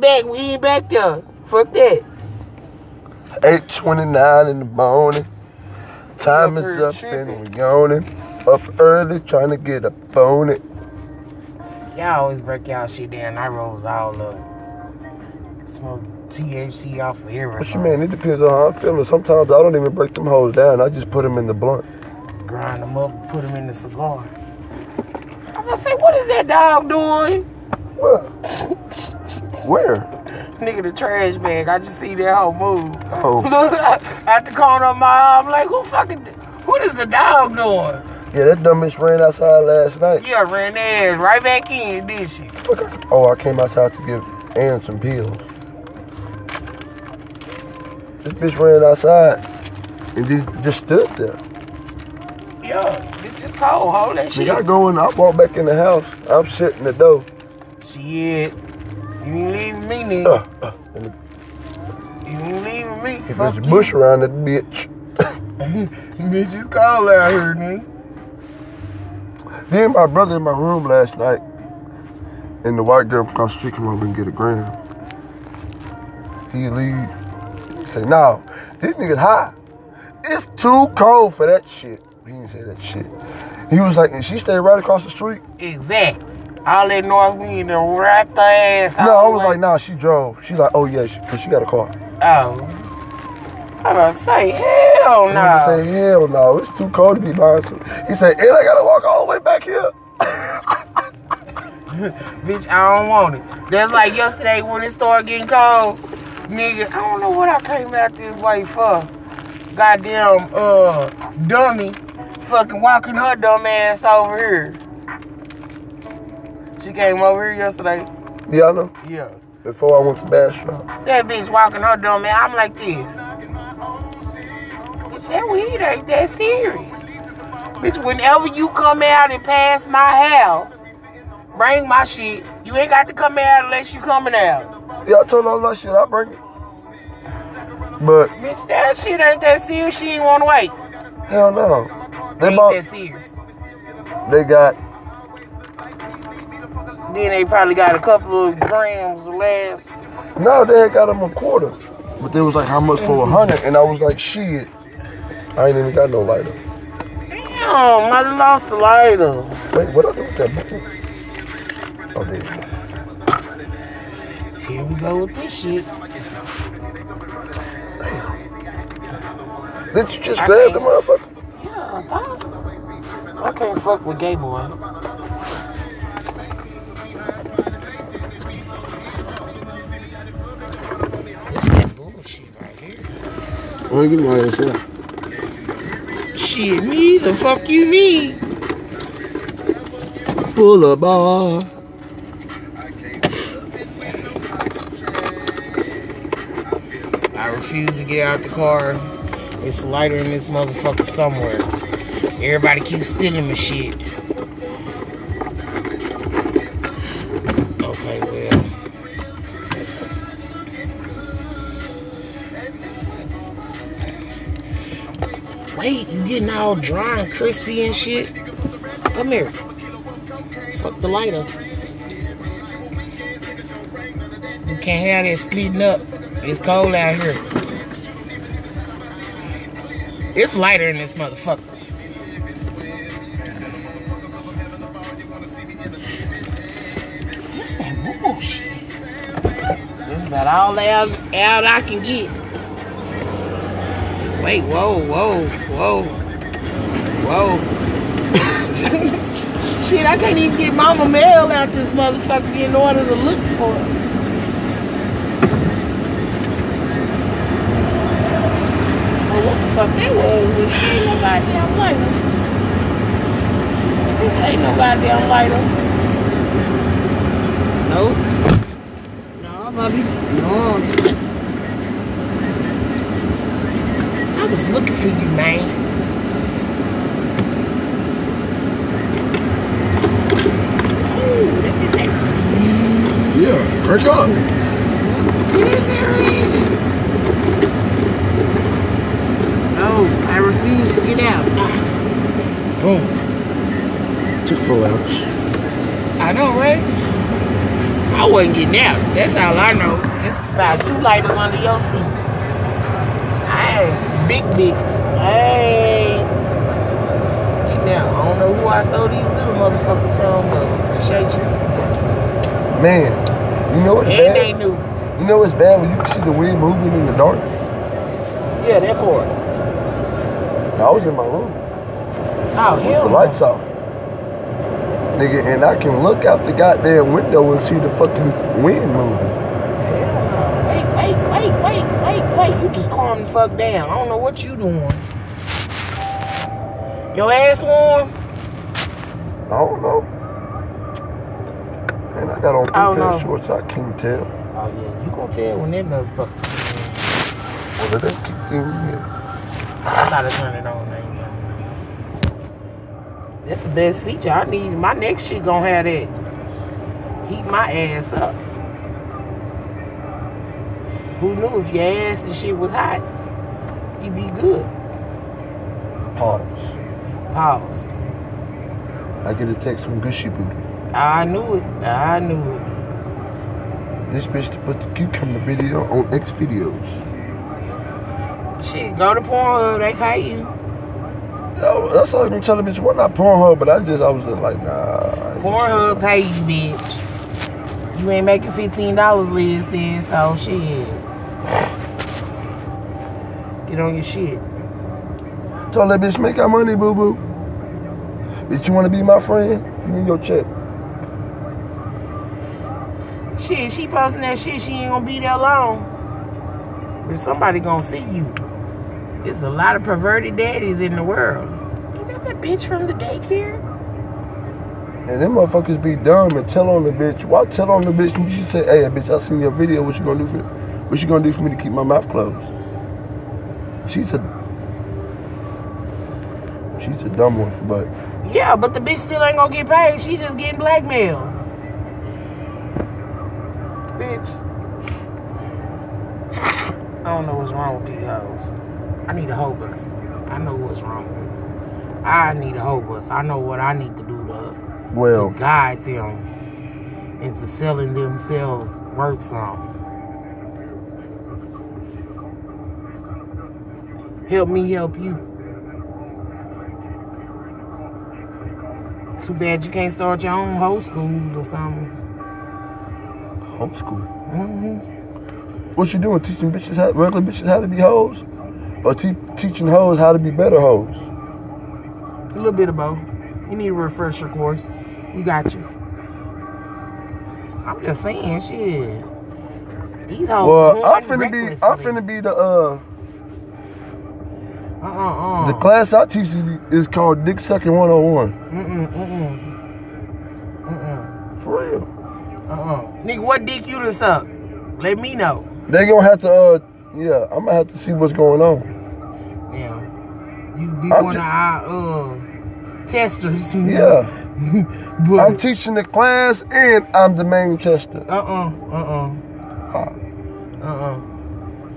back. We ain't back there. Fuck that. 8.29 in the morning. Time is up tripping. and we yawning. Up early trying to get up on it. Y'all always break y'all shit down. I rolls all up. Smoke THC off of everything. What you mean? It depends on how I'm feeling. Sometimes I don't even break them hoes down. I just put them in the blunt. Grind them up and put them in the cigar. I'm gonna say, what is that dog doing? where? Nigga, the trash bag. I just see that whole move. Oh, At the corner of my eye, I'm like, who fucking, what is the dog doing? yeah, that dumb bitch ran outside last night. Yeah, ran ass right back in, did she? Oh, I came outside to give Ann some pills. This bitch ran outside and just, just stood there. Yeah, it's just cold. Hold that shit. Nigga, I go in, I walk back in the house. I'm sitting the door. Shit. You ain't leaving me, nigga. Uh, uh, and the You ain't leaving me. if there's a you. bush around that bitch. Bitch, it's cold out here, nigga. Then my brother in my room last night, and the white girl across the street come over and get a gram. He leave. He say, no, this nigga's high. It's too cold for that shit. He didn't say that shit. He was like, and she stayed right across the street. Exactly. All that north wind to wrap the ass No, I was way- like, nah, she drove. She's like, oh yeah, she, cause she got a car. Oh. I'm to say, hell no. I say, hell no, it's too cold to be some. He said, and I gotta walk all the way back here. Bitch, I don't want it. That's like yesterday when it started getting cold. Nigga, I don't know what I came out this way for. Goddamn, uh, dummy. Fucking walking her dumb ass over here. She came over here yesterday. Yeah, I know. Yeah. Before I went to Bastrop. That bitch walking her dumb ass. I'm like this. Bitch, that weed ain't that serious. Bitch, whenever you come out and pass my house, bring my shit. You ain't got to come out unless you coming out. Yeah, I told her all that shit. I bring it. But Bitch, that shit ain't that serious. She ain't want to wait. hell no. They Ain't bought. that serious. They got. Then they probably got a couple of grams less. No, they had got them a quarter. But they was like, how much for a mm-hmm. hundred? And I was like, shit. I ain't even got no lighter. Damn, I done lost the lighter. Wait, what I do with that book? Oh, there you go. Here we go with this shit. Did you just I grab the motherfucker? Yeah, I thought. I can't fuck with gay boy. I ain't getting my ass here. Shit, me the fuck you mean? Pull up bar. I refuse to get out the car. It's lighter in this motherfucker somewhere. Everybody keeps stealing my shit. Okay, well. Wait, you getting all dry and crispy and shit? Come here. Fuck the lighter. You can't have that splitting up. It's cold out here. It's lighter in this motherfucker. What's that bullshit? That's about all out, out I can get. Wait, whoa, whoa, whoa, whoa. Shit, I can't even get mama mail out this motherfucker in order to look for it. Well, oh, what the fuck that was, it ain't no goddamn lighter. This ain't no goddamn lighter. Nope. No, Bobby. No. Was looking for you, man. Oh, that is that. Yeah, crank up. No, I refuse to get out. Boom. Took full ounce. I know, right? I wasn't getting out. That's all I know. It's about two lighters under your seat. I big bigs. I ain't getting out. I don't know who I stole these little motherfuckers from, but appreciate you. Man, you know what's And they bad? knew. You know what's bad when you can see the wind moving in the dark? Yeah, that part. I was in my room. Oh, hell The no. lights off. Nigga, and I can look out the goddamn window and see the fucking wind moving. Hell no. Wait, wait, wait, wait, wait, wait. You just calm the fuck down. I don't know what you doing. Your ass warm? I don't know. And I got on don't pink know. shorts, I can't tell. Oh yeah, you gonna tell when that motherfucker. Whether they kicked in yet. I gotta turn it on. I ain't turning it on. That's the best feature I need. My next shit gonna have that. Heat my ass up. Who knew if your ass and shit was hot, you'd be good. Pause. Pause. I get a text from Gushy Booty. I knew it. I knew it. This bitch to put the cucumber video on X videos. Shit, go to Pornhub. They pay you. Yo, that's all I'm telling bitch. We're not Pornhub, but I just, I was just like, nah. Pornhub pay you, bitch. You ain't making fifteen dollars, Liz said. So shit. Get on your shit. Tell that bitch, make our money, boo boo. Bitch, you wanna be my friend? Give me your check. Shit, she posting that shit. She ain't gonna be there long. But somebody gonna see you. There's a lot of perverted daddies in the world. Ain't that that bitch from the daycare? And them motherfuckers be dumb and tell on the bitch. Why tell on the bitch when you say, hey, bitch, I seen your video. What you gonna do for me? What you gonna do for me to keep my mouth closed? She's a She's a dumb one, but Yeah, but the bitch still ain't gonna get paid. She just getting blackmailed. Bitch. I don't know what's wrong with these hoes. I need a hoe bus. I know what's wrong with them. I need a hoe bus. I know what I need to do to, well, to guide them into selling themselves worth some. Help me help you. Too bad you can't start your own hoe school or something. homeschool. hmm What you doing? Teaching bitches how, regular bitches how to be hoes, or te- teaching hoes how to be better hoes? A little bit of both. You need a refresher course. We got you. I'm just saying, shit. These hoes. Well, I'm finna be, I'm finna be the uh, The class I teach is, called Dick Sucking 101. Mm mm mm mm. For real. Uh uh. Nigga, what dick you done suck? Let me know. They gonna have to, uh, yeah, I'm gonna have to see what's going on. Yeah. You be I'm one of our uh testers. Yeah, but I'm teaching the class and I'm the main tester. uh uh uh-uh. uh uh.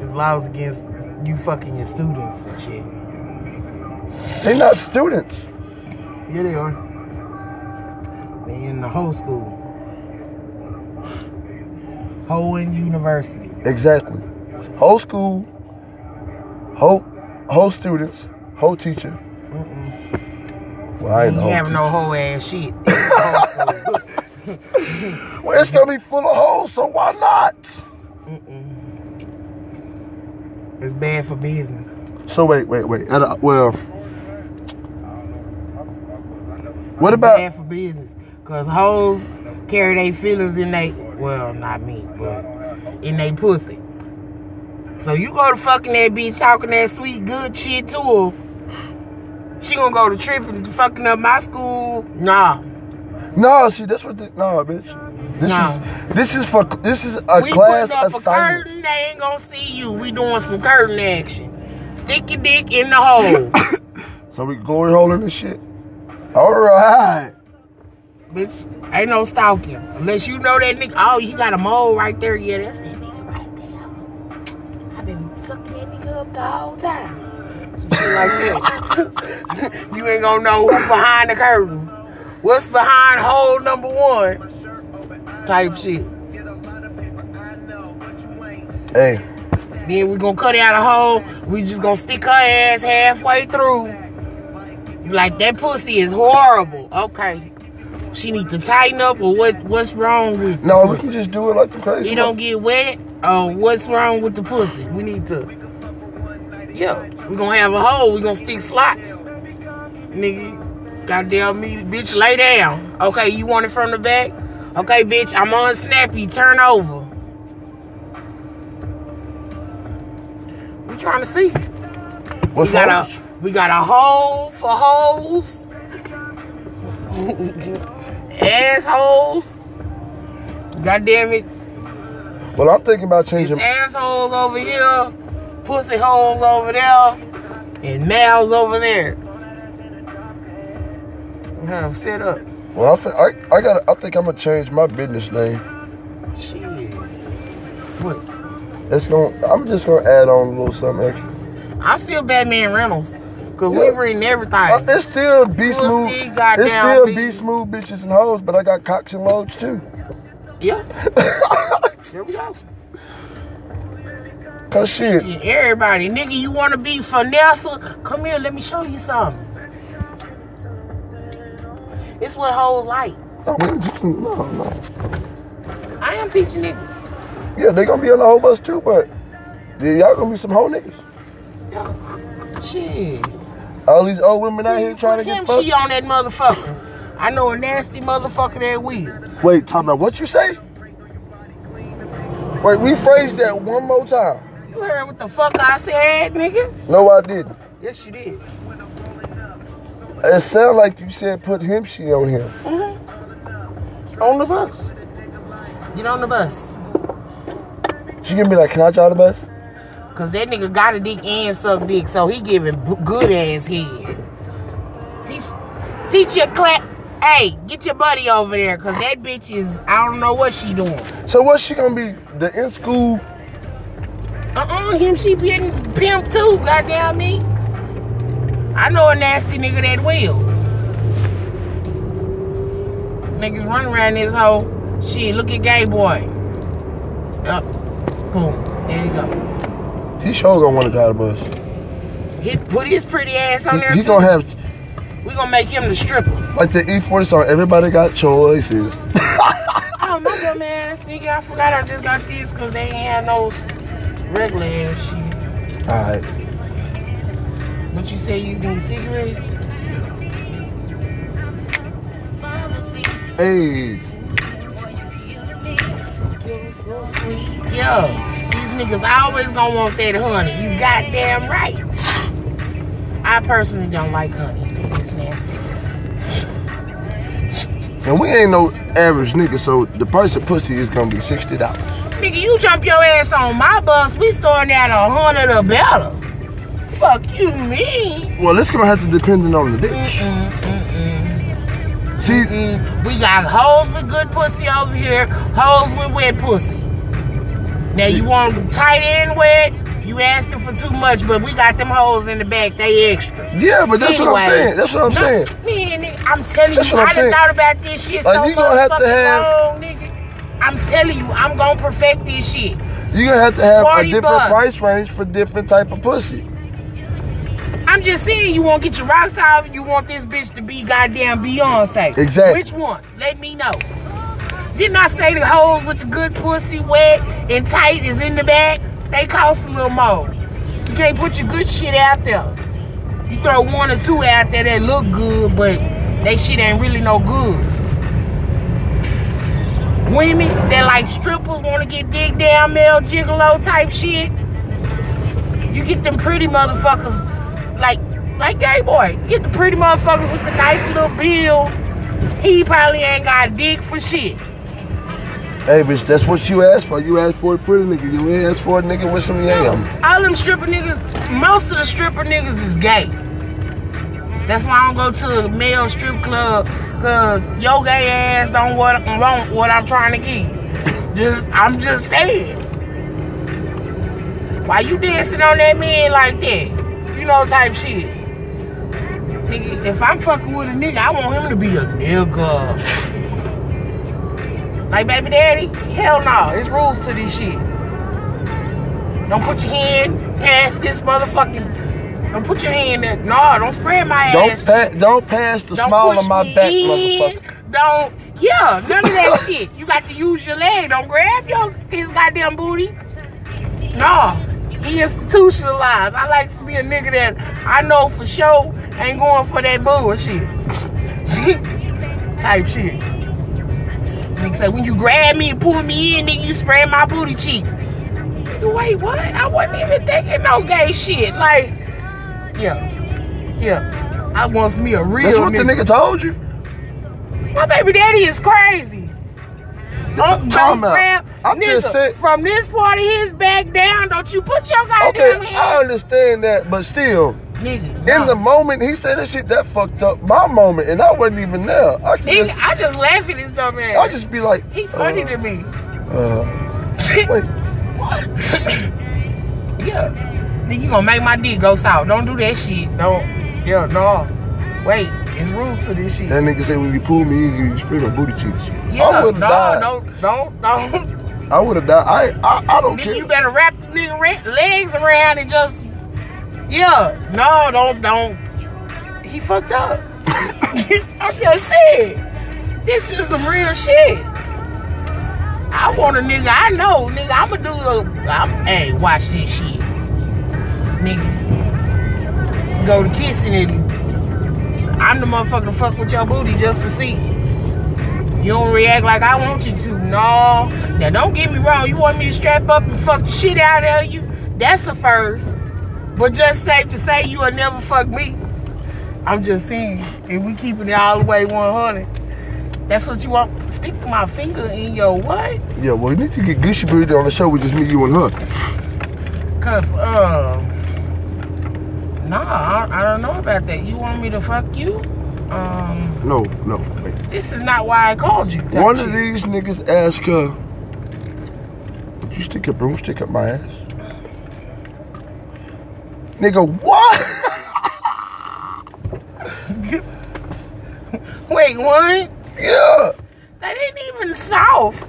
It's laws against you fucking your students and shit. They not students. Yeah, they are. They in the whole school. Hoen University. Exactly. Whole school, whole, whole students, whole teacher. Mm-mm. Well, I ain't you whole having teacher. no whole ass shit. Whole. Well, it's gonna be full of holes, so why not? Mm-mm. It's bad for business. So wait, wait, wait. A, well, what about? bad for business? Cause hoes carry their feelings in they well, not me, but in they pussy. So you go to fucking that bitch talking that sweet good shit to her. She gonna go to tripping fucking up my school. Nah. No, see, that's what. The, no, bitch. This No. is this is for this is a we class up a assignment. curtain, they ain't gonna see you. We doing some curtain action. Stick your dick in the hole. So we glory holding this shit. All right. bitch, ain't no stalking. Unless you know that nigga. Oh, you got a mole right there. Yeah, that's that nigga right there. I've been sucking that nigga up the whole time. Some shit like that. you ain't gonna know who's behind the curtain. What's behind hole number one? Type shit. Hey, Then we gonna cut out a hole. We just gonna stick her ass halfway through. Like that pussy is horrible. Okay. She need to tighten up or what what's wrong with no, we can just do it like the crazy. It don't get wet. Oh, what's wrong with the pussy? We need to. Yeah, We're gonna have a hole. we're gonna stick slots. Nigga, goddamn me, bitch, lay down. Okay, you want it from the back? Okay, bitch, I'm on snappy. Turn over. We trying to see. What's we got wrong? a we got a hole for holes. Assholes. God damn it. Well, I'm thinking about It's changing. assholes over here, pussy holes over there, and mouths over there. Have set up. Well, I, I, I got. I think I'm gonna change my business name. Shit. What? It's gonna. I'm just gonna add on a little something extra. I'm still Batman Reynolds. Cause Yeah. we reading everything. Uh, it's still be Pussy, smooth. It's still beat. be smooth bitches and hoes, but I got cocks and loads too. yeah. There we go. Cause shit, Everybody, nigga, you wanna be Vanessa? Come here, let me show you something. It's what hoes like. no, teaching- no, no. I am teaching niggas. Yeah, they gonna be on the whole bus too, but y'all gonna be some whole niggas. Yeah. Shit. All these old women out here trying to Put him, get she on that motherfucker. I know a nasty motherfucker that will. Wait, out. What you say? Wait, rephrase that one more time. You heard what the fuck I said, nigga? No, I didn't. Yes, you did. It sounded like you said put him she on him. Mm-hmm. On the bus. Get on the bus. She gonna be like, can I drive the bus? Cause that nigga got a dick and suck dick, so he giving good ass head. Teach, teach your clap. Hey, get your buddy over there, cause that bitch is. I don't know what she doing. So what's she gonna be? The in school? Uh-uh, him she getting pimp too. Goddamn me. I know a nasty nigga that will. Niggas run around this hoe. Shit, look at gay boy. Yup. Boom. There you go. He sure gonna wanna drive the bus. He put his pretty ass on there He, he too. gonna have we gonna make him the stripper. like the E-40 song. Everybody got choices. Oh my dumb ass nigga, I forgot I just got this because they ain't had no regular ass shit. All right. But you say you need cigarettes? Hey, You're so sweet. Yo, these niggas always gonna want that honey. You goddamn right. I personally don't like honey. It's nasty. and we ain't no average nigga, so the price of pussy is gonna be sixty dollars. Nigga, you jump your ass on my bus, we starting at a hundred or better. Fuck you mean? Well, it's gonna have to depend on the bitch. Mm-mm, mm-mm. See, Mm, we got hoes with good pussy over here, hoes with wet pussy. Now you want tight and wet, you asking for too much, but we got them hoes in the back, they extra. yeah, but that's what I'm saying. That's what I'm saying. Man, nigga, I'm telling That's you, I done thought about this shit Like, so you gonna have to have- long, nigga. I'm telling you, I'm gonna perfect this shit. You're gonna have to have a different bucks. price range for different type of pussy. I'm just saying, you want to get your rocks off, you want this bitch to be goddamn Beyonce. Exactly. Which one? Let me know. Didn't I say the hoes with the good pussy, wet and tight, is in the back? They cost a little more. You can't put your good shit out there. You throw one or two out there that look good, but they shit ain't really no good. Women that like strippers want to get dig down male gigolo type shit. You get them pretty motherfuckers like like gay boy. Get the pretty motherfuckers with the nice little bill. He probably ain't got a dick for shit. Hey, bitch, that's what you asked for. You asked for a pretty nigga. You ain't asked for a nigga with some yam. All them stripper niggas, most of the stripper niggas is gay. That's why I don't go to a male strip club, cause your gay ass don't want, what I'm trying to give. Just, I'm just saying. Why you dancing on that man like that? You know, type shit. Nigga, if I'm fucking with a nigga, I want him to be a nigga. Like baby daddy, hell no. There's rules to this shit. Don't put your hand past this motherfucking. Don't put your hand there. No, don't spread my Don't ass. pa- don't pass the Don't small of my back, in. motherfucker. Don't. Yeah, none of that shit. You got to use your leg. Don't grab your his goddamn booty. No, he institutionalized. I like to be a nigga that I know for sure ain't going for that bullshit. Type shit. Nigga say when you grab me and pull me in, nigga, you spray my booty cheeks. Nigga, wait, what? I wasn't even thinking no gay shit. Like, yeah, yeah. I wants me a real That's what the nigga. nigga told you. My baby daddy is crazy. Don't, don't grab, I'm nigga, just saying- from this part of his back down. Don't you put your goddamn Okay, goddamn I understand that, but still, nigga. in no. the moment he said that shit, that fucked up my moment, and I wasn't even there. I Nigga, just, I just laugh at his dumb ass. I just be like, he funny uh, to me. Uh, wait, yeah, nigga, you gonna make my dick go south? Don't do that shit. Don't. Yeah, no. Wait, it's rules to this shit. that nigga said when you pull me you spray my booty cheeks. I Yeah, would have no, died. don't, don't, don't. I would have died. I, I, I don't Nigga, care. you better wrap the nigga legs around and just, yeah. No, don't, don't. He fucked up. I'm just saying. This just some real shit. I want a nigga I know, nigga. I'ma do a, I'm, hey, watch this shit. Nigga. Go to kissing it. I'm the motherfucker to fuck with your booty just to see. You don't react like I want you to. No. Now don't get me wrong. You want me to strap up and fuck the shit out of you? That's a first. But just safe to say you will never fuck me. I'm just saying, if we keeping it all the way 100, that's what you want. Stick my finger in your what? Yeah, well, you need to get Gucci Booty on the show with just me, you, and her. Cause um, nah, I, I don't know about that. You want me to fuck you? Um, No, no. wait. this is not why I called you. One of these niggas asked her, Would you stick a broomstick up my ass? Nigga, what? Wait, what? yeah. They didn't even soft.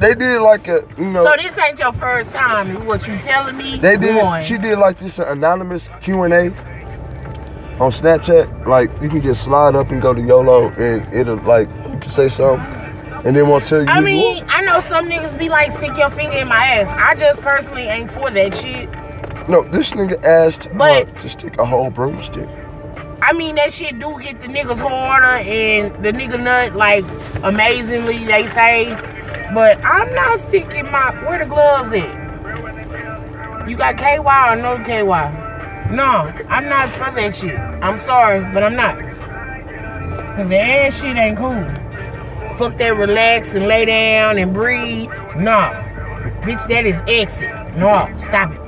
They did like a, you know, So this ain't your first time, is what you telling me? they did, One. she did like this anonymous Q&A on Snapchat. Like, you can just slide up and go to YOLO and it'll, like, you can say something and then won't tell you. I mean, I know some niggas be like, stick your finger in my ass. I just personally ain't for that shit. No, this nigga asked But- to stick a whole broomstick. I mean, that shit do get the niggas harder and the nigga nut, like, amazingly, they say. But I'm not sticking my, where the gloves at? You got KY or no KY? No, I'm not for that shit. I'm sorry, but I'm not. Cause the ass shit ain't cool. Fuck that relax and lay down and breathe. No. Bitch, that is exit. No, stop it.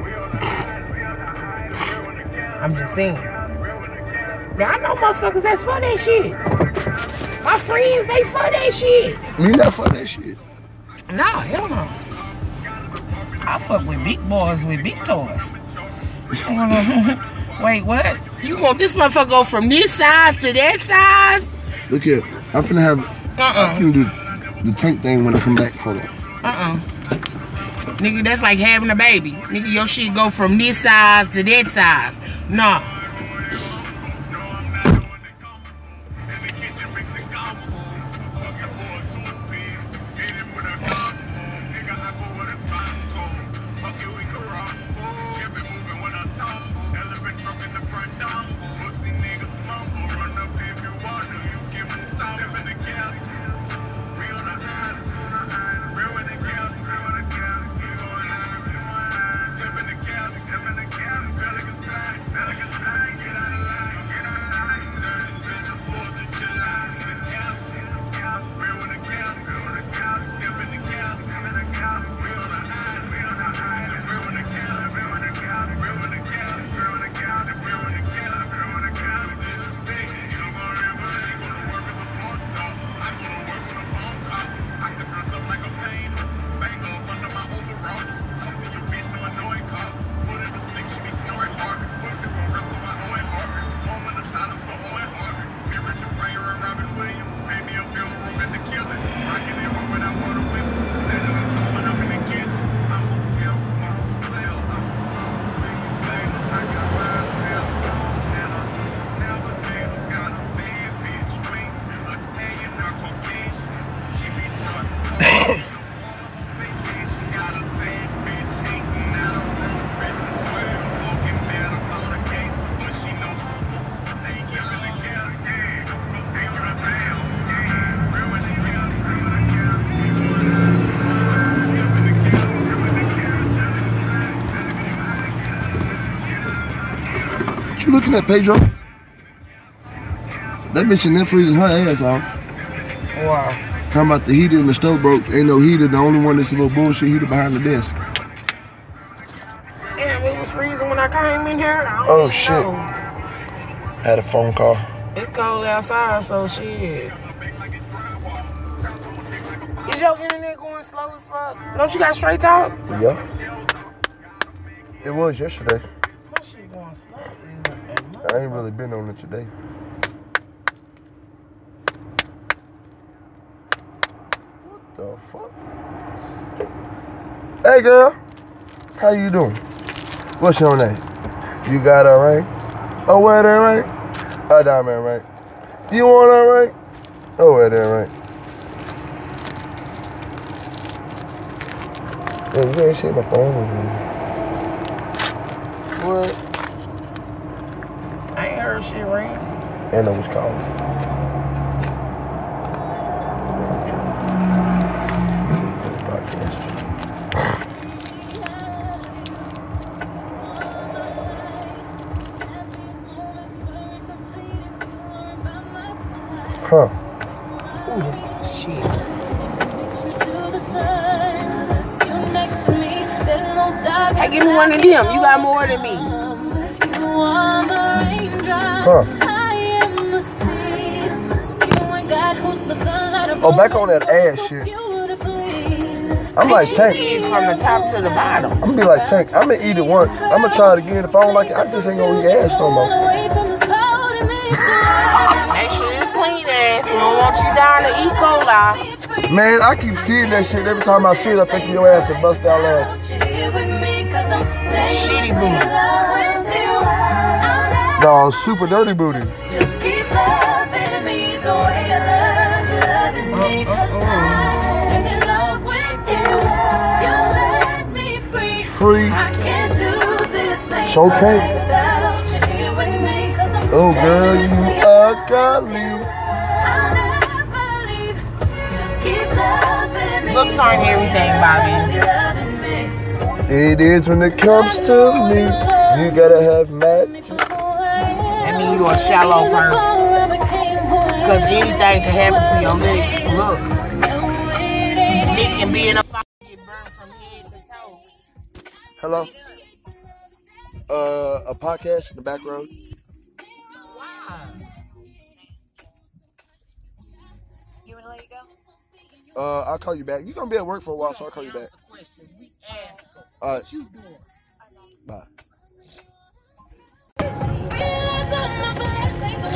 I'm just saying. Now I know motherfuckers that's for that shit. My friends, they for that shit. Me not for that shit. No, hell no. I fuck with big boys with big toys. Wait, what? You want this motherfucker go from this size to that size? Look here, I'm finna have, uh-uh. I'm Uh-uh. finna do the tank thing when I come back. Hold on. Uh-uh. Nigga, that's like having a baby. Nigga, your shit go from this size to that size. No. Looking at, Pedro? That bitch in there freezing her ass off. Wow. Talking about the heater in the stove broke. Ain't no heater. The only one that's a little bullshit heater behind the desk. Damn, it was freezing when I came in here. I don't Oh, shit. know. Had a phone call. It's cold outside, so shit. Is your internet going slow as fuck? Don't you got straight talk? Yeah. It was yesterday. My shit going slow. I ain't really been on it today. What the fuck? Hey girl, how you doing? What's your name? You got a ring? Wear that ring? A diamond ring. You want a ring? Wear that ring. Yeah, you ain't see my phone. What? I ain't heard shit ring. And I was calling. Huh. Ooh, this shit. Hey, give me one of them. You got more than me. Huh. Oh, back on that ass shit. I'm like Tank. From the top to the bottom. I'm gonna be like Tank. I'm gonna eat it once. I'm gonna try it again. If I don't like it, I just ain't gonna eat ass no more. Make sure it's clean ass. We don't want you down to E. coli. Man, I keep seeing that shit. Every time I see it, I think your ass and bust out laughing. Shitty booty. No, super dirty booty. Free. Free. I can't do this thing It's okay. without you here with me. Cause I'm Oh, girl, you ugly. I'll leave. Just keep loving me. Looks aren't everything, Bobby. You loving me. It is when it comes to me. You gotta have magic. That mean you're a shallow person. Because anything can happen to your leg. Look, Nick can be in a fire get burned from head to toe. Hello? Uh, a podcast in the back road. You wanna let it go? Uh, I'll call you back. You're gonna be at work for a while, so I'll call you back. Questions. We ask them. All right, you doing? bye.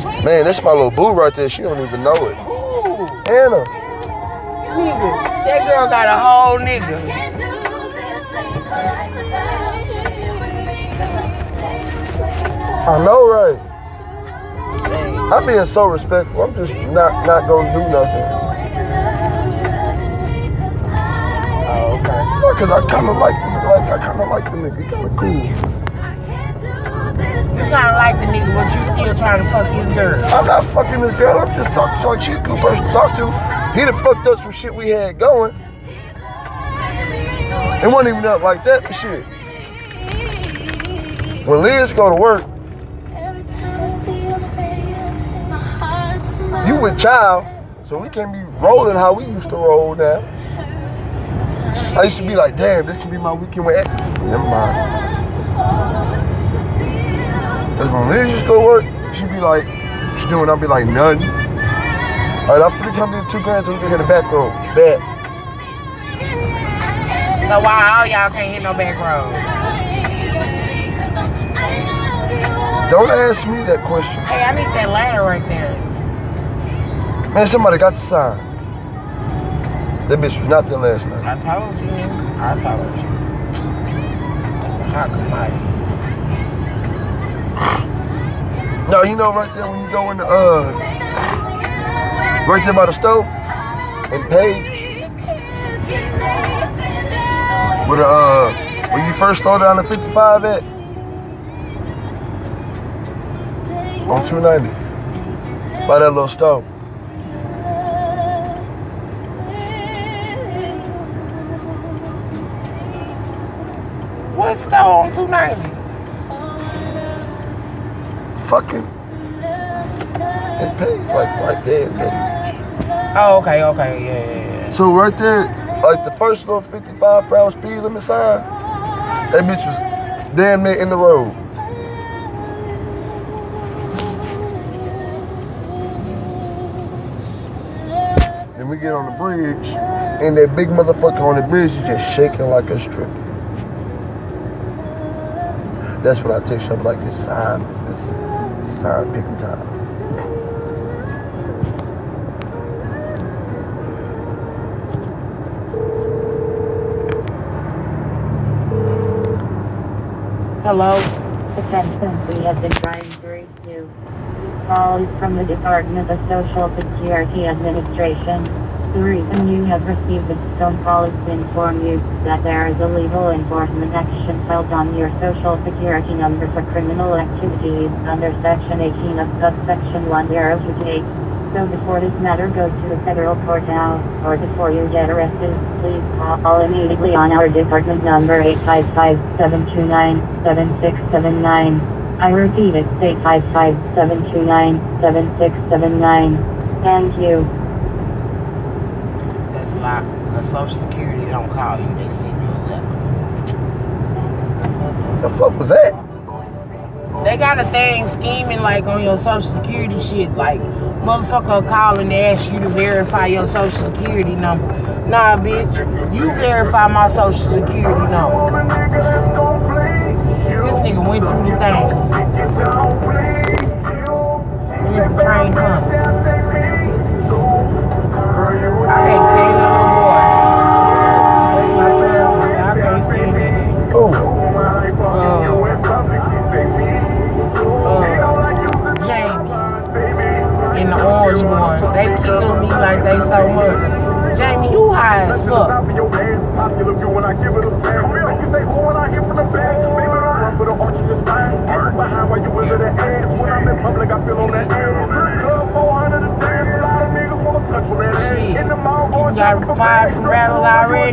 Man, that's my little boo right there. She don't even know it. Ooh, Anna. nigga. That girl got a whole nigga. Can't do this thing without you here with me. Cause I'm know, right? I'm being so respectful. I'm just not not gonna do nothing. Oh, okay. Cause I kind of like the like I kind of like the nigga. Kind of cool. You kind of like the nigga, but you still trying to fuck his girl. I'm not fucking this girl. I'm just talking to her. She's a person to talk to. He done fucked up some shit we had going. It wasn't even up like that, but shit. When Liz go to work, you with child, so we can't be rolling how we used to roll now. I used to be like, damn, this should be my weekend with Never mind. Cause when Liz used to go work, she'd be like, what you doing? I'll be like, nothing. All right, I'm finna come in two grand so we can hit the back road. Bet. So why all y'all can't hit no back roads? Don't ask me that question. Hey, I need that ladder right there. Man, somebody got the sign. That bitch was not there last night. I told you. I told you. That's a hot commodity. No, you know right there when you go in the uh right there by the stove and Paige where the uh when you first slow down the 55 at on 290 by that little stove. What's the on 290? Fucking and paid like right there. and. Oh, okay, okay, yeah, yeah, yeah. So right there, like the first little 55 per hour speed limit sign, that bitch was damn near in the road. Then we get on the bridge, and that big motherfucker on the bridge is just shaking like a stripper. That's what I text you. I'm like, this sign, this, Hello? Attention, we have been trying to reach you. Call from the Department of Social Security Administration. The reason you have received this phone call is to inform you that there is a legal enforcement action filed on your Social Security number for criminal activities under Section 18 of subsection 1028. So before this matter goes to the federal court now, or before you get arrested, please call immediately on our department number 855-729-7679. I repeat, it's 855-729-7679. Thank you. The Social Security don't call you. They send you a letter. The fuck was that? They got a thing scheming like on your Social Security shit. Like, motherfucker call and ask you to verify your Social Security number. Nah, bitch. You verify my Social Security number. This nigga went through the thing. When this train comes. Kill me like they so much. Jamie, you high as fuck. Shit. You got five from rattle already.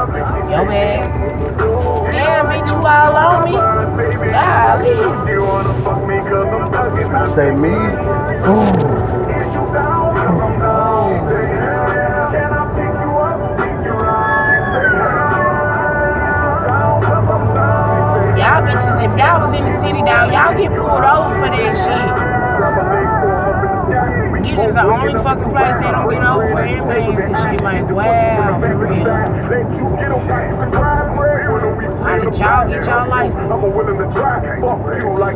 Yo, man. Damn, bitch, you all on me. Golly. Say me. Ooh. Y'all bitches, if y'all was in the city now, y'all get pulled over for that shit. It is the only fucking place they don't get over for ambulance and shit. Like, wow, for real. How did y'all get y'all license?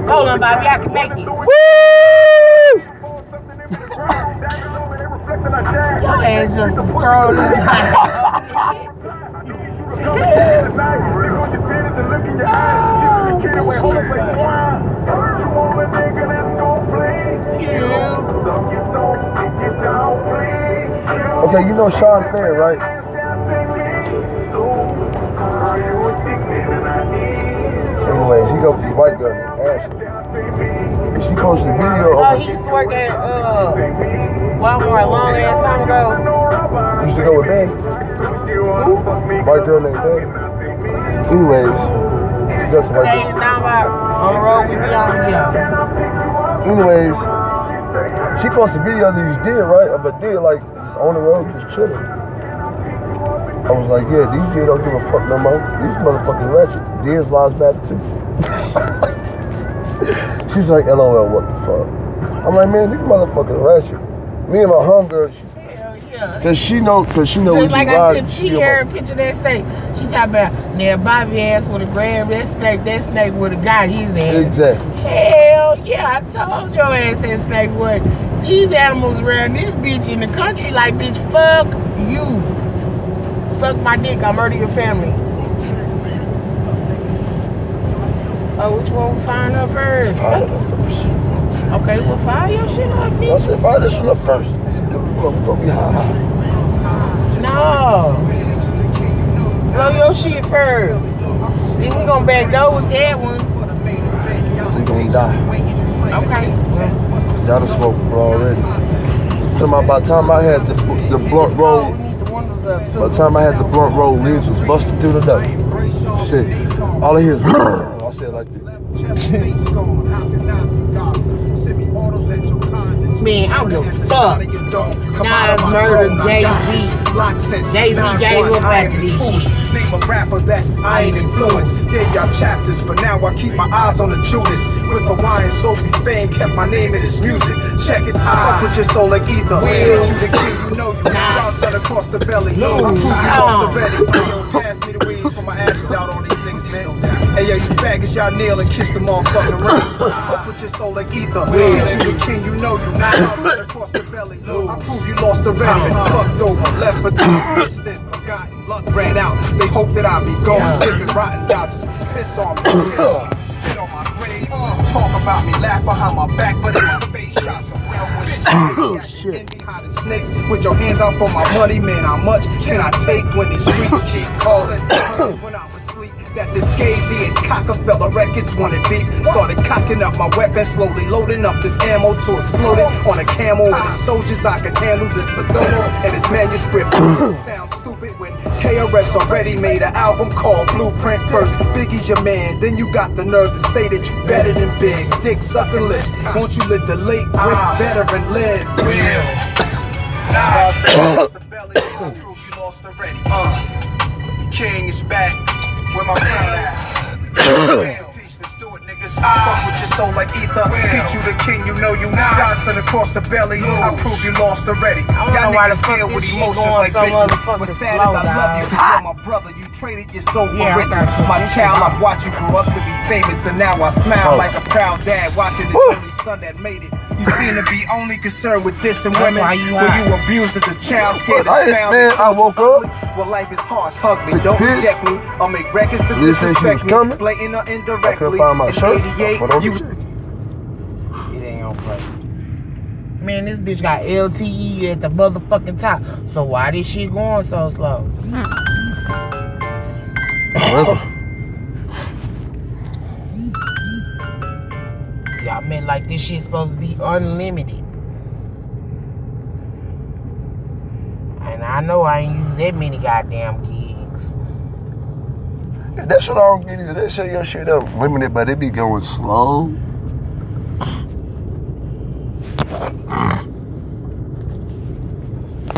Hold on, Bobby, I can make it. Woo! Your ass just scrolling. Okay, you know Sean Fair, right? Anyways, he goes with this white girl named Ashley. And she posted a video Oh, of he used to work at uh, Walmart a long ass time ago. used to go with Ben. White girl named Ben. Anyways, she goes to white Stay girl. down box on the road we be on here. Anyways, she posted a video of these deer, right? Of a deer like just on the road, just chilling. I was like, yeah, these deer don't give a fuck no more. These motherfucking ratchet. Deer's lives matter too. She's like, LOL, what the fuck? I'm like, man, these motherfuckers ratchet. Me and my homegirl, she, Hell yeah. cause she know, cause she know Just like I said, She heard a picture that snake. She talking about now Bobby ass would have grabbed that snake. That snake would have got his ass. Exactly. Hell yeah, I told your ass that snake would. These animals around this bitch in the country like bitch, fuck you. Suck my dick, I murder your family. Oh, which one we find up first? I don't know first. Okay, well, fire your shit up, I said, fire this one up first. High. No. Blow your shit first. Then we gonna back door with that one. You gonna die. Okay. Y'all done smoked bro already. Talking about by the time I had the, the blunt roll, by the time I had the blunt roll, lids was busting through the door. Shit, all I hear is I said like this. Man, I don't give a fuck. Nas murdered Jay-Z. Jay-Z gave up after this shit. Name a rapper that I ain't influenced. Gave y'all chapters, but now I keep my eyes on the Judas. With Hawaiian Sophie fame, kept my name in his music. Check it, fuck with your soul like ether. Will. You the king, you know you. Cross out across the belly. Lose. I you Uh. lost already. Yo, pass me the weed for my ashes out on these niggas, man. Hey, yo, you faggots, y'all kneel and kiss the motherfucking ring. Fuck with your soul like ether. Will. You the king, you know you. Cross out across the belly. No, I prove you lost already. Been fucked over, left for dead, forgotten. Luck ran out. They hope that I be gone, Yeah. stiff and rotten. Y'all just piss on me. about me, laugh behind my back, but in my face, shot some real Oh, shit. snakes with your hands out for my money, man. How much can I take when these streets keep calling? when I was asleep, that this Gazy and Cockefeller records wanted beef. Started cocking up my weapon, slowly loading up this ammo to explode it on a camel. And his soldiers, I can handle this Madonna and his manuscript. Sounds stupid when KRS already made an album called Blueprint First. Biggie's your man, then you got the nerve to say that you better than Big. Dick sucking lips. Won't you let the late great ah. veteran live? Will. Nah, I said lost the belly. You lost already. The king is back. Where my crown at? niggas. Fuck with your soul like ether. Teach you the king, you know you. not. Johnson across the belly. I prove you lost already. I don't Y'all know why the niggas fuck deal with emotions like bitches. What's sad is I love you. 'cause you're my brother. You traded your soul for Yeah, I riches. got you. My This child, shit I've watched you grow up to be famous, and now I smile Oh. like a proud dad watching his only son that made it. You seem to be only concerned with this and That's women. why you when high. you abused as a child, scared I- to smile. man, I woke up. Well, life is harsh. Hug me, Took don't piss. reject me. I'll make records to Didn't say she was disrespect me, coming. blatant or indirectly. I couldn't find my In shirt. 88, But on you the shit. It ain't gonna play. Man, this bitch got LTE at the motherfucking top. So why this shit going so slow? Weather. Y'all meant like this shit supposed to be unlimited. And I know I ain't use that many goddamn gigs. Yeah, That's what I don't get either. They say your shit up limited, but it be going slow.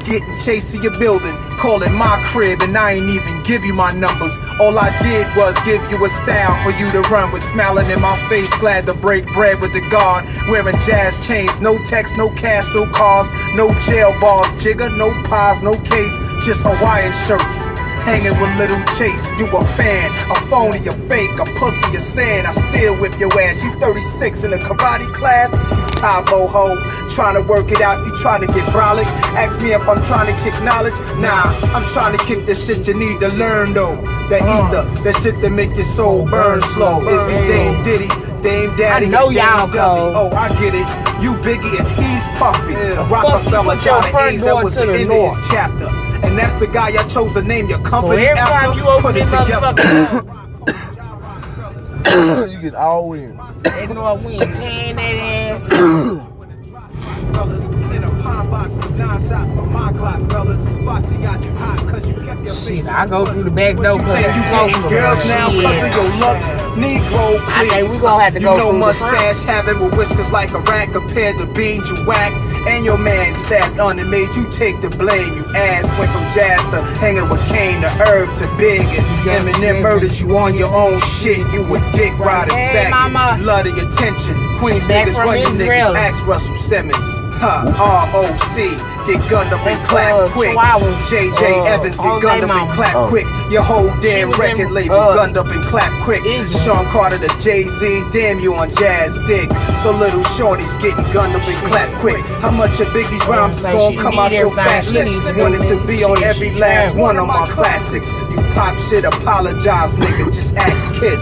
Getting chased to your building, calling my crib, and I ain't even give you my numbers. All I did was give you a style for you to run with, smiling in my face, glad to break bread with the guard, wearing jazz chains, no text, no cash, no cars, no jail bars, jigger, no pies, no case, just Hawaiian shirts. Hanging with Little Chase, you a fan, a phony, a fake, a pussy, a sand. I still whip your ass. You 36 in a karate class, you ho, trying to work it out. You trying to get brolic. Ask me if I'm trying to kick knowledge. Nah, I'm trying to kick the shit you need to learn though. That Uh. ether, that shit that make your soul burn slow. Is he Dame Diddy, Dame Daddy, I know y'all cold. Oh, I get it. You Biggie and he's Puffy. Fuck Rockefeller, Johnny A's, that was the end north. of his chapter. And that's the guy I chose to name your So company every after. time you open this motherfucker, you get all in. they know we ain't tearing that ass. Brothers, in a pine box with nine shots for my Glock, fellas. Foxy got you hot 'cause you kept your Shit, face I go through the back door you 'cause you close getting girls now 'cause of your looks? Negro, I please. think we gonna have to you go know through the front. mustache having with whiskers like a rat compared to beans you whack. And your man sat on and made you take the blame. You ass went from jazz to hanging with Kane to Herb to Big. And Eminem murdered you on your own shit. You a dick riding Hey, faggot. mama. Love the attention. Queens back niggas from run you Israel. niggas. Ask Russell Simmons. Huh, R.O.C. Get gunned up and clap uh, quick. J.J. Uh, Evans get gunned up and clap Oh. quick. Your whole damn record label uh, gunned up and clap quick. Sean Carter to Jay-Z, damn you on Jazz Dick. So little Shorty's getting gunned up and clap quick. How much of Biggie's rhymes gonna come out your fat lips? Wanted to be on every last one of my classics. You pop shit, apologize, nigga. Just ask Kiss.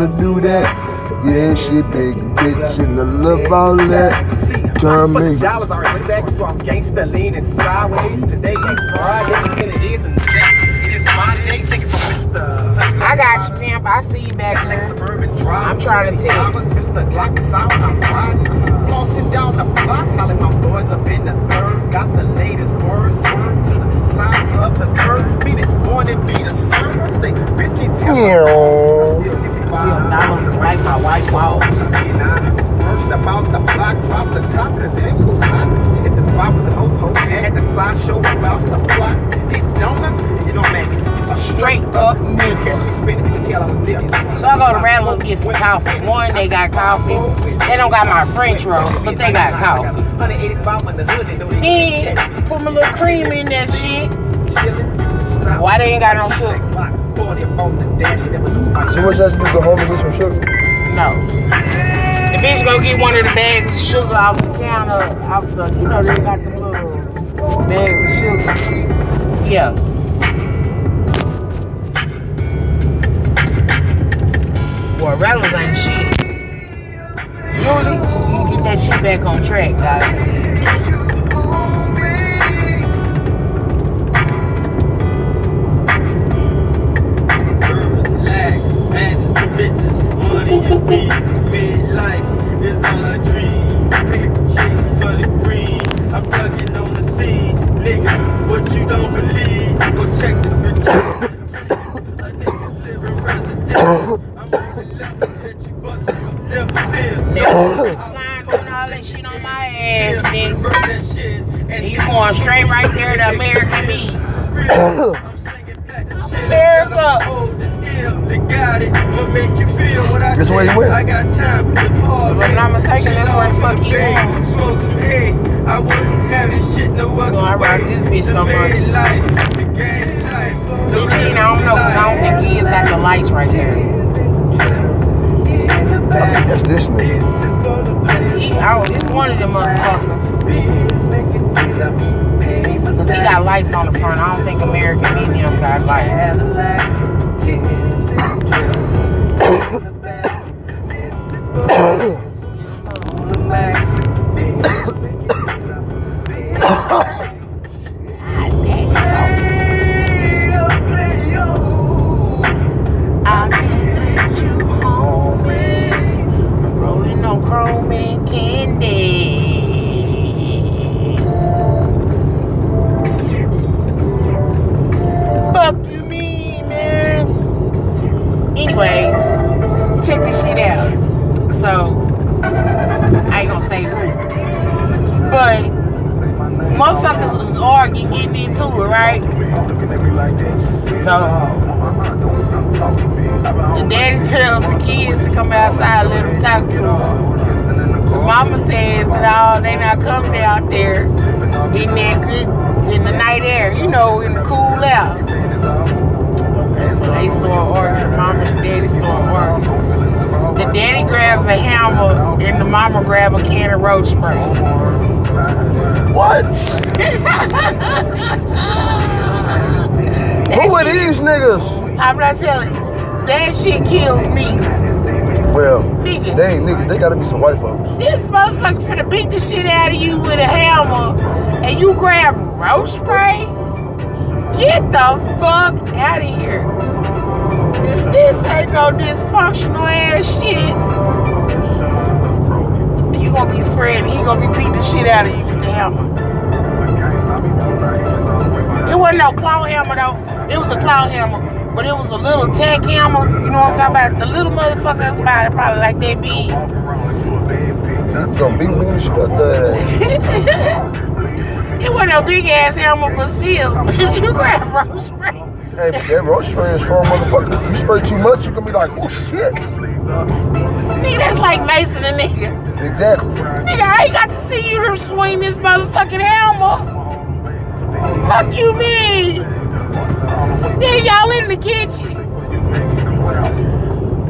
how to do that. Yeah, she big bitch and I love all that. Come But the in. dollars are in stacks, so I'm gangsta leaning sideways. Today ain't Friday, and it is, and today it is my day. Take it from Mr. I got you, pimp. I see you back Next there. suburban drive. I'm trying to See tell you. Thomas, Mr. Glock is out, I'm riding. Flossing down the block, hollering my boys up in the third. Got the latest words, swerve to the side of the curb. Beat it, born and beat a sir. Say, bitch, can't tell me. Meow. Still give you Yeah, five dollars to wipe my white. First about the block, drop the top, cause it was hot. Hit the spot with the most hoes, had the sideshow about the block. Hit donuts, you don't make it. A Straight up Catch nigga. me spinning, you can tell I was dipping. So I go to Rattler's get some coffee. One, they got coffee. They don't got my French rolls, but they got coffee. 185 on the hood, they know they Then put my little cream in that shit. chillin'. Why they ain't got no sugar? Glock 40 on the dash, they never lose my So what you do? Go home and get some sugar? No. The bitch go get one of the bags of sugar off the counter, off the, you know, they got the little bags of sugar. Yeah. Boy, Rattlers ain't shit. Julie, you get that shit back on track, guys. Money the front. I don't think American Medium got lights. Shit kills me. Well, Nigga. they ain't niggas. They gotta be some white folks. This motherfucker finna beat the shit out of you with a hammer and you grab roach spray? Get the fuck out of here. This, ain't no dysfunctional ass shit. You gonna be spreading, he gonna be beating the shit out of you with the hammer. It wasn't no claw hammer though. It was a claw hammer, but it was a little tack hammer. You know what I'm talking about? The little motherfucker about probably like that big. He's gonna beat me and shit up there. It wasn't a big ass hammer, but still, bitch, you grab roach spray. Hey, that roach spray is strong motherfucker. You spray too much, you gonna be like, oh shit. Nigga, that's like Mason a nigga. Exactly. Nigga, I ain't got to see you to swing this motherfucking hammer. Fuck you mean? Then y'all in the kitchen.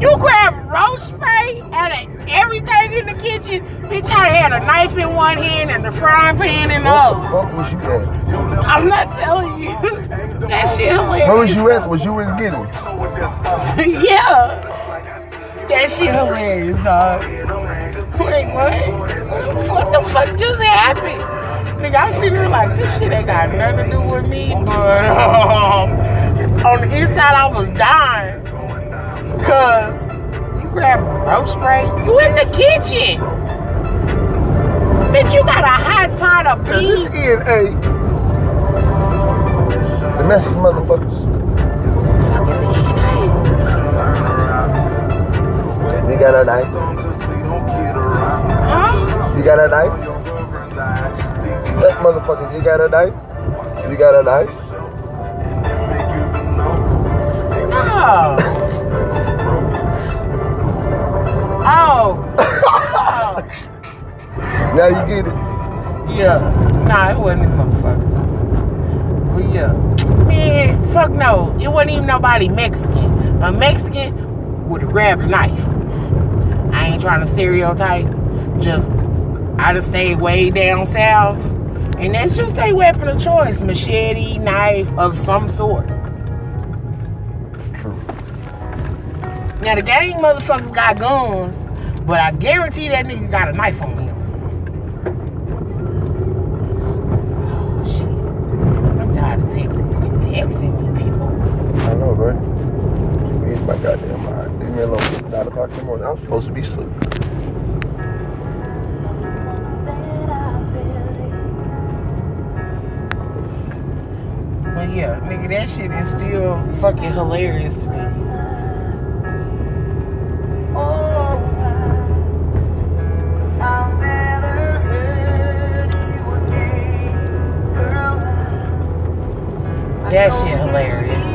You grab spray out of everything in the kitchen. Bitch, I had a knife in one hand and the frying pan in the other. the fuck was you at? I'm not telling you. that shit hilarious. Where was you at? Was you in getting? yeah. That shit hilarious, dog. Wait, what? What the fuck just happened? Nigga, I'm sitting here like, this shit ain't got nothing to do with me, but um, on the inside I was dying. Cause you grab roach spray, you in the kitchen. Bitch, you got a hot pot of This beans. is a the Mexican motherfuckers. You got a knife? Huh? You got a knife? That motherfucker, you got a knife? You got a knife? No. Oh. oh. Now you get it. Yeah. Nah, it wasn't motherfuckers. But yeah. Man, fuck no. It wasn't even nobody Mexican. A Mexican would have grabbed a knife. I ain't trying to stereotype. Just I done stayed way down south. And that's just a weapon of choice. Machete, knife of some sort. Now the gang motherfuckers got guns, but I guarantee that nigga got a knife on him. Oh shit. I'm tired of texting. Quit texting me, people. I know, right? Me and my goddamn mind. Leave me alone. It's nine o'clock in the morning. I'm supposed to be asleep. But yeah, nigga, that shit is still fucking hilarious to me. That shit hilarious.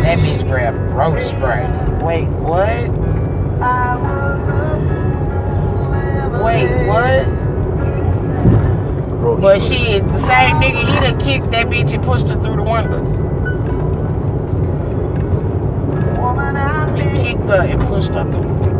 That bitch grabbed roach spray. Wait, what? Wait, what? But she is the same nigga. He done kicked that bitch and pushed her through the window. He kicked her and pushed her through.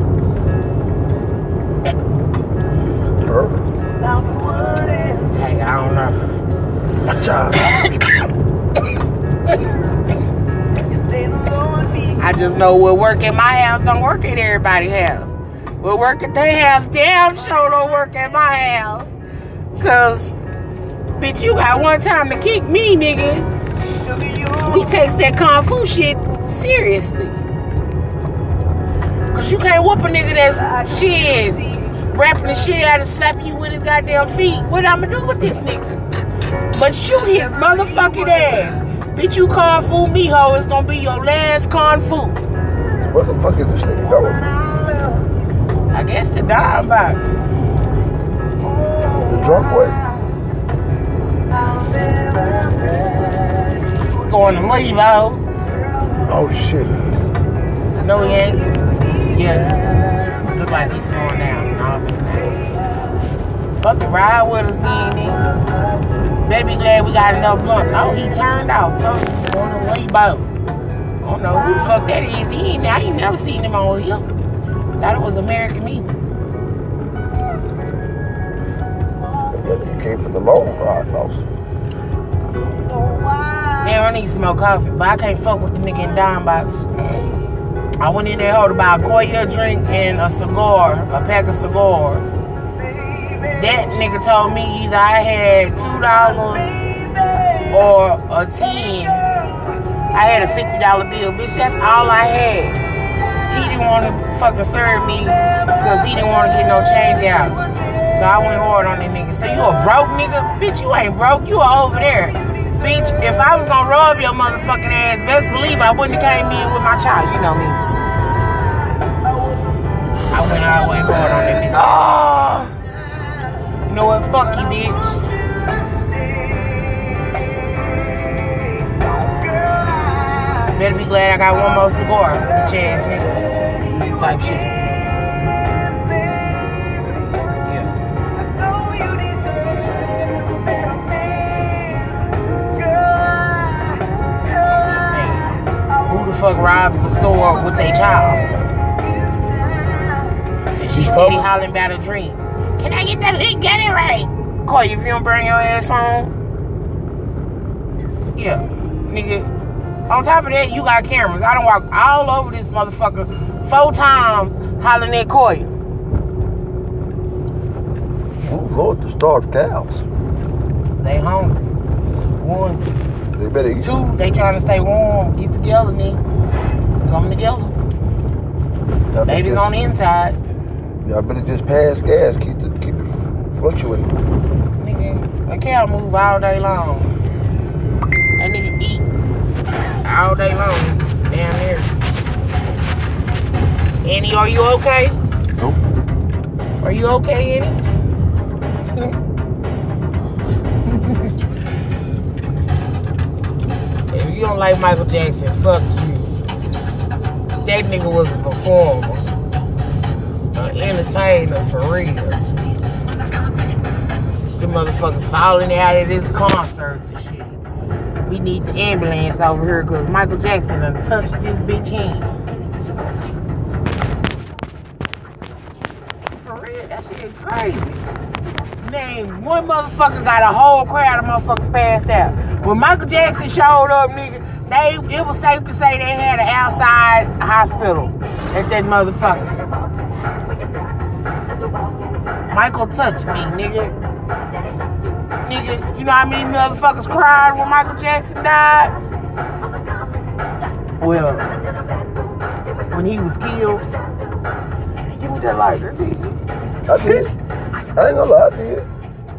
I just know what work at my house don't work at everybody's house. What work at their house damn sure don't work at my house. Cause, bitch, you got one time to kick me, nigga. We takes that kung fu shit seriously. Cause you can't whoop a nigga that's shit, rapping the shit out and slapping you with his goddamn feet. What I'ma do with this nigga? But shoot his motherfucking ass. Bitch, you kung fu me, ho. It's gonna be your last kung fu. What the fuck is this nigga going? I guess the dime box. The drunk way? Going to leave out. Oh shit. No, he ain't. Yeah. Look like he's slowing down. Nah, Fucking ride with us then. Baby glad we got enough blunts. Oh, he turned out. Told you, going to leave out. I don't know who the fuck that is. He ain't, I ain't never seen him on here. Thought it was American me. You came for the long ride, boss. Man, I need some more coffee, but I can't fuck with the nigga in dime box. I went in there, hold about a Koya drink and a cigar, a pack of cigars. That nigga told me either I had two dollars or a ten. I had a fifty dollar bill, bitch. That's all I had. He didn't want to fucking serve me because he didn't want to get no change out. So I went hard on that nigga. So you a broke nigga? Bitch, you ain't broke. You are over there. Bitch, if I was gonna rob your motherfucking ass, best believe I wouldn't have came in with my child. You know me. I went all the way hard on that bitch. Ah! You know what? Fuck you, bitch. Better be glad I got one more cigar, bitch ass nigga. Type shit. Yeah. Who the fuck robs the store with their child? And she steady hollering about a dream. Can I get that lick? Get it right. Coy, if you don't bring your ass home. Yeah, nigga. On top of that, you got cameras. I don't walk all over this motherfucker four times hollering at Koya. Oh, Lord, the starved cows. They hungry. One. They better eat. Two, they trying to stay warm. Get together, nigga. Come together. Y'all Baby's on the inside. Y'all better just pass gas. Keep the keep it fluctuating. Nigga, a cow move all day long. That nigga eat all day long. Down there. Annie, are you okay? Nope. Are you okay, Annie? if you don't like Michael Jackson, fuck you. That nigga was a performer. Entertainer for real. The motherfuckers falling out of this concerts and shit. We need the ambulance over here because Michael Jackson done touched this bitch hand. For real, that shit is crazy. Name one motherfucker got a whole crowd of motherfuckers passed out. When Michael Jackson showed up, nigga, they it was safe to say they had an outside hospital at that motherfucker. Michael touched me, nigga. Nigga, you know how many motherfuckers cried when Michael Jackson died? Well, when he was killed, give me that lighter, please. I did. I ain't gonna lie, I did.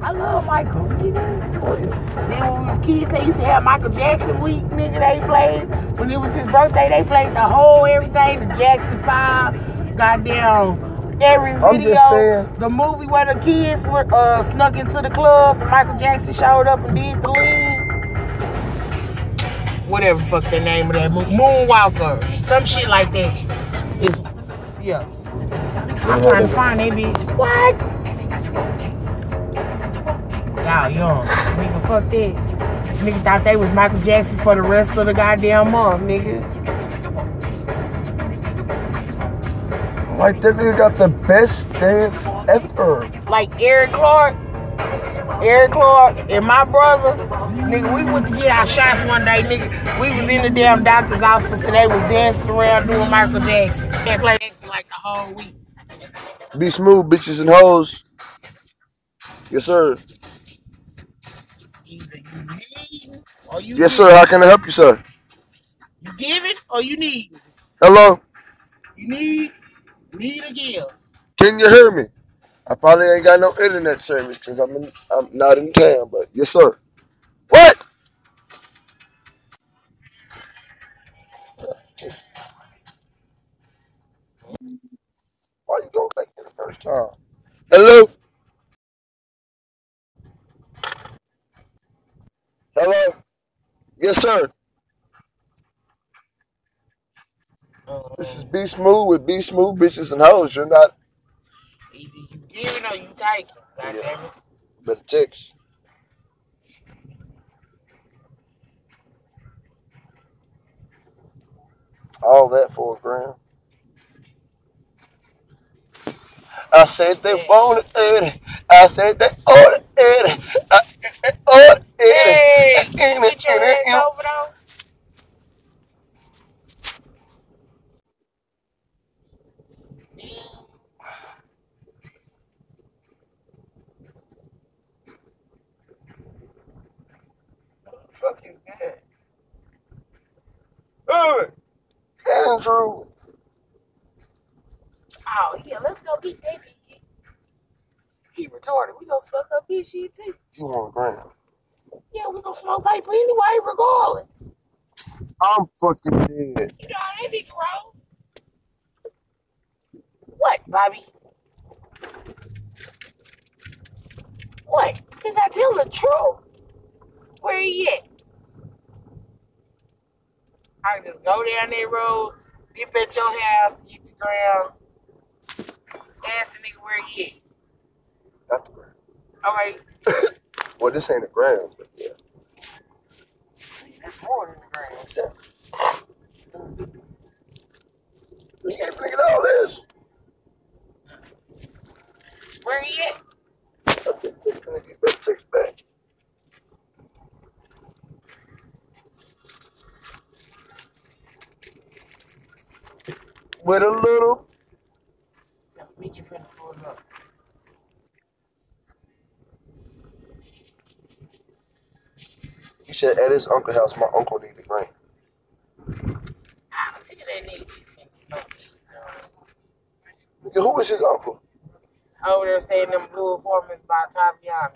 I love Michael. Nigga. Oh, then when we was kids, they used to have Michael Jackson week, nigga. They played when it was his birthday. They played the whole everything, the Jackson Five, goddamn every I'm video. just saying. The movie where the kids were uh, snuck into the club, Michael Jackson showed up and did the lead. Whatever fuck the name of that movie, Moonwalker, some shit like that. It's yeah. I'm trying to find that bitch. What? Y'all young. Nigga, fuck that. Nigga thought they was Michael Jackson for the rest of the goddamn month, nigga. Like that nigga got the best dance ever. Like Eric Clark. Eric Clark and my brother, nigga, we went to get our shots one day, nigga. We was in the damn doctor's office and they was dancing around doing Michael Jackson. Played Jackson like the whole week. Be smooth, bitches and hoes. Yes, sir. Either you need or you Yes, sir. How can I help you, sir? You give it or you need. Hello? You need, or give. Can you hear me? I probably ain't got no internet service because I'm in, I'm not in town, but yes, sir. What? Why you back there the first time? Hello? Hello? Yes, sir. This is Be Smooth with Be Smooth Bitches and Hoes. You're not Either you give it or you take it. God Yeah. damn it. better text. All that for a grand. I said they want it, I said they order it, I they order Hey, it. can you get your ass over though? Fuck is that? Hey, Andrew. Oh yeah, let's go get that. nigga. He retarded. We gonna smoke up his shit too. You want a gram? Yeah, we gonna smoke paper anyway, regardless. I'm fucking dead. You know how that nigga roll. What, Bobby? What? Is I tell the truth? Where he at? I can just go down that road, dip at your house, eat the ground, ask the nigga where he at. Not the gram. All right, Well, this ain't a gram, but yeah. that's more than the ground. yeah. Let me see. You can't figure all this. Where he at? Nigga you better text back. With a little Meet you finna pull it up. Said at his uncle house, my uncle need the gram. Ah, look at that nigga. He smoke these, girl. Nigga, who is his uncle? over there staying in them blue apartments by Taviana.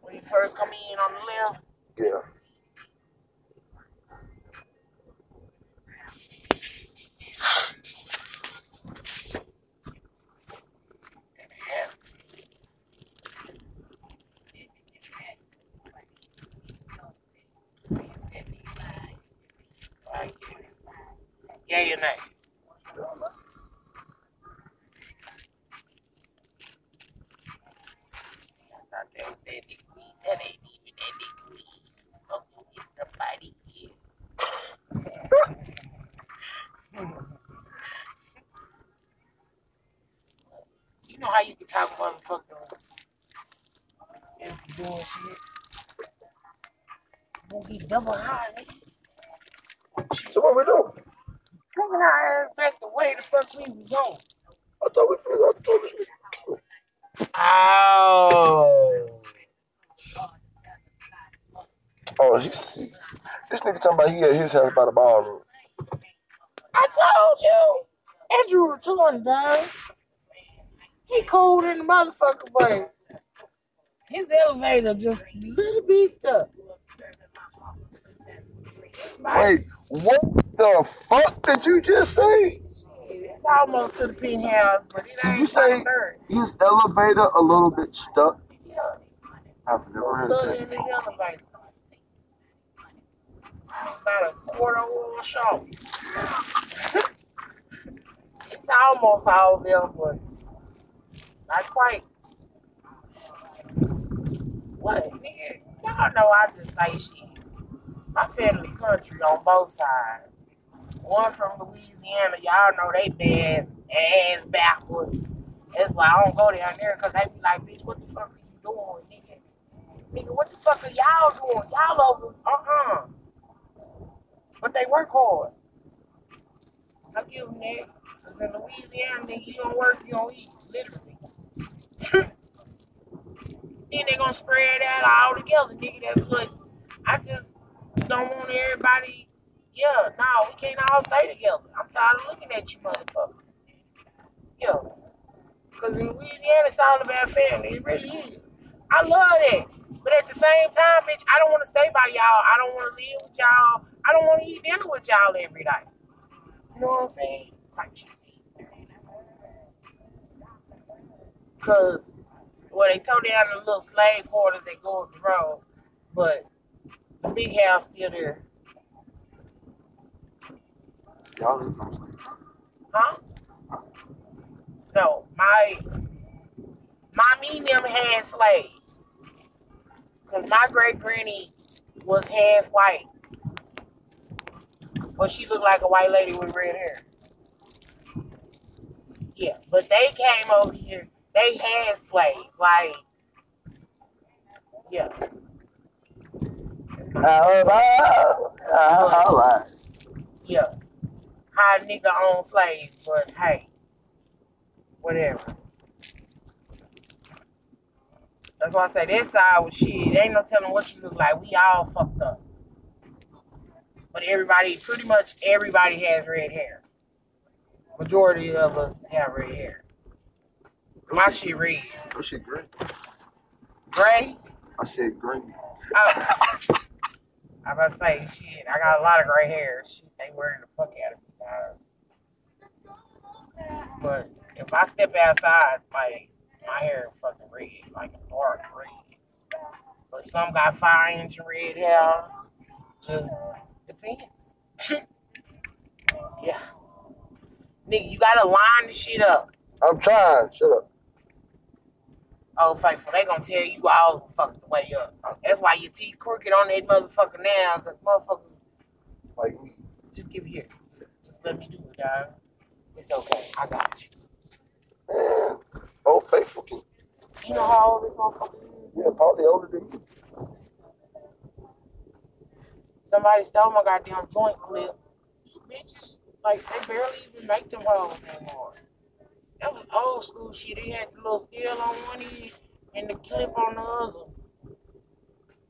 When you first come in on the left, Yeah. right, yes. Yeah, or nay? I thought that was that nigga weed. That ain't even that nigga weed. Oh, it's somebody here. you know how you can talk motherfucker and doing shit. Gonna be double high. So what we doing? Bringing our ass back the way the fuck we was going. I thought we finished. I told this nigga. Oh. Oh, you see. This nigga talking about he at his house by the ballroom. I told you. Andrew returned, dog. He cool in the motherfucker, but his elevator just a little bit stuck. Wait, what the fuck did you just say? It's almost to the penthouse, but it ain't you say his elevator a little bit stuck? Yeah, I've never heard stuck that before. elevator. About a quarter of a short. it's almost all there, but not quite. What, nigga? Y'all know I just say shit. My family country on both sides. One from Louisiana, y'all know they bad ass backwards. That's why I don't go down there, cause they be like, bitch, what the fuck are you doing, nigga? Nigga, what the fuck are y'all doing? Y'all over, uh-uh. But they work hard. I give them that. Cause in Louisiana, nigga, you don't work, you don't eat, literally. then they gonna spread that all together, nigga. That's what I just don't want everybody. Yeah, no, we can't all stay together. I'm tired of looking at you, motherfucker. Yeah, cause in Louisiana, it's all about family. It really is. I love that, but at the same time, bitch, I don't want to stay by y'all. I don't want to live with y'all. I don't want to eat dinner with y'all every night. You know what I'm saying? Type shit. Cause well, they tore down the little slave quarters that go up the road, but big house still there. Y'all gonna sleep. Huh? No, my my me and them had slaves. Cause my great granny was half white. But she looked like a white lady with red hair. Yeah, but they came over here. They had slaves, like yeah. All right. All right. Yeah. High nigga own slaves, but hey, whatever. That's why I say that side with shit. Ain't no telling what you look like. We all fucked up. but everybody, pretty much everybody has red hair. Majority of us have red hair. My shit red. That shit green. Gray? I said green. Oh. I about to say, shit, I got a lot of gray hair. Shit, they wearing the fuck out of me, guys. But if I step outside, like, my hair is fucking red, like a dark red. But some got five inch red hair. Just depends. yeah. Nigga, you gotta line the shit up. I'm trying. Shut up. Oh, faithful, they gonna tell you all the fuck the way up. That's why your teeth crooked on that motherfucker now, cause motherfuckers Like me. just give it here. Just, just let me do it, dog. It's okay. I got you. Man, old faithful can. You know how old this motherfucker is? Yeah, probably older than me. Somebody stole my goddamn joint clip. You bitches, like, they barely even make them hoes anymore. That was old school shit. They had the little scale on one end and the clip on the other.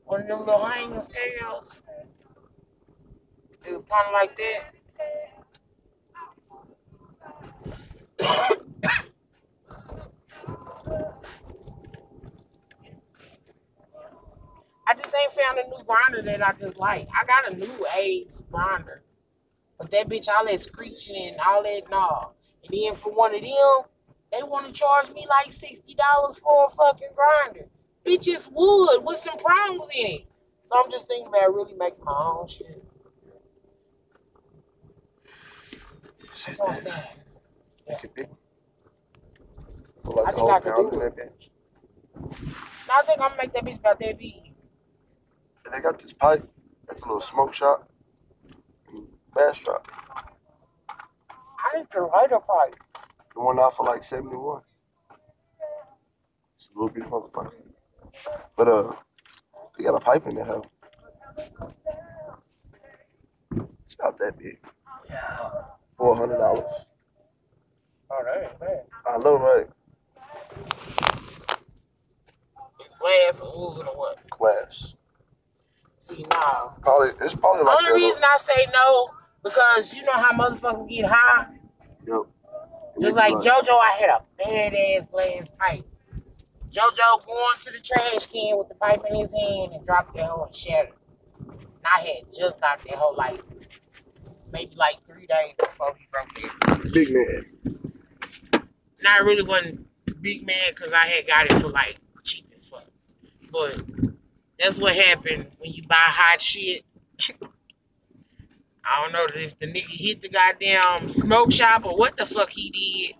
One of them little hanging scales. It was kind of like that. I just ain't found a new grinder that I just like. I got a new age grinder. But that bitch, all that screeching and all that, nah. And then for one of them, they want to charge me like $60 for a fucking grinder. Bitch, it's wood with some prongs in it. So I'm just thinking about really making my own shit. That's what I'm saying. Make it big. Put like I think I could do it. that bitch. Now I think I'm gonna make that bitch about that big. And they got this pipe. That's a little smoke shop. and Bastrop. I need to light a pipe. The one out for like 71. It's a little bit motherfucker. But uh, they got a pipe in that house. It's about that big. Four hundred dollars. All right, that ain't bad. I know, right? It's glass or wood or what? Glass. See, now. Probably it's probably like Only that. reason I say no because you know how motherfuckers get high. Yep. Just like JoJo, I had a bad ass glass pipe. JoJo going to the trash can with the pipe in his hand and dropped that hoe and shattered. And I had just got that hoe like maybe like three days before he broke it. Big man. And I really wasn't big mad because I had got it for like cheap as fuck. But that's what happened when you buy hot shit. I don't know if the nigga hit the goddamn smoke shop or what the fuck he did,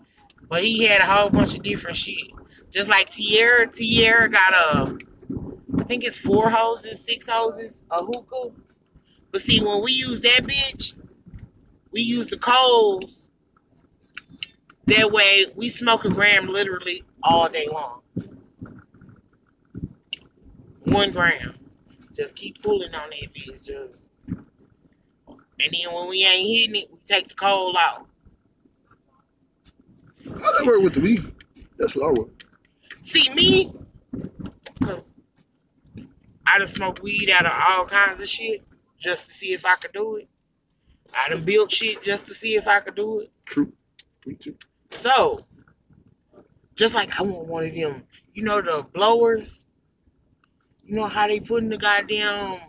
but he had a whole bunch of different shit. Just like Tierra, Tierra got a, I think it's four hoses, six hoses, a hookah. But see, when we use that bitch, we use the coals. That way, we smoke a gram literally all day long. One gram. Just keep pulling on that bitch. Just and then when we ain't hitting it, we take the coal out. How that work with the weed? That's what I want. See me, cause I done smoked weed out of all kinds of shit just to see if I could do it. I done built shit just to see if I could do it. True. Me too. So, just like I want one of them, you know the blowers. You know how they putting the goddamn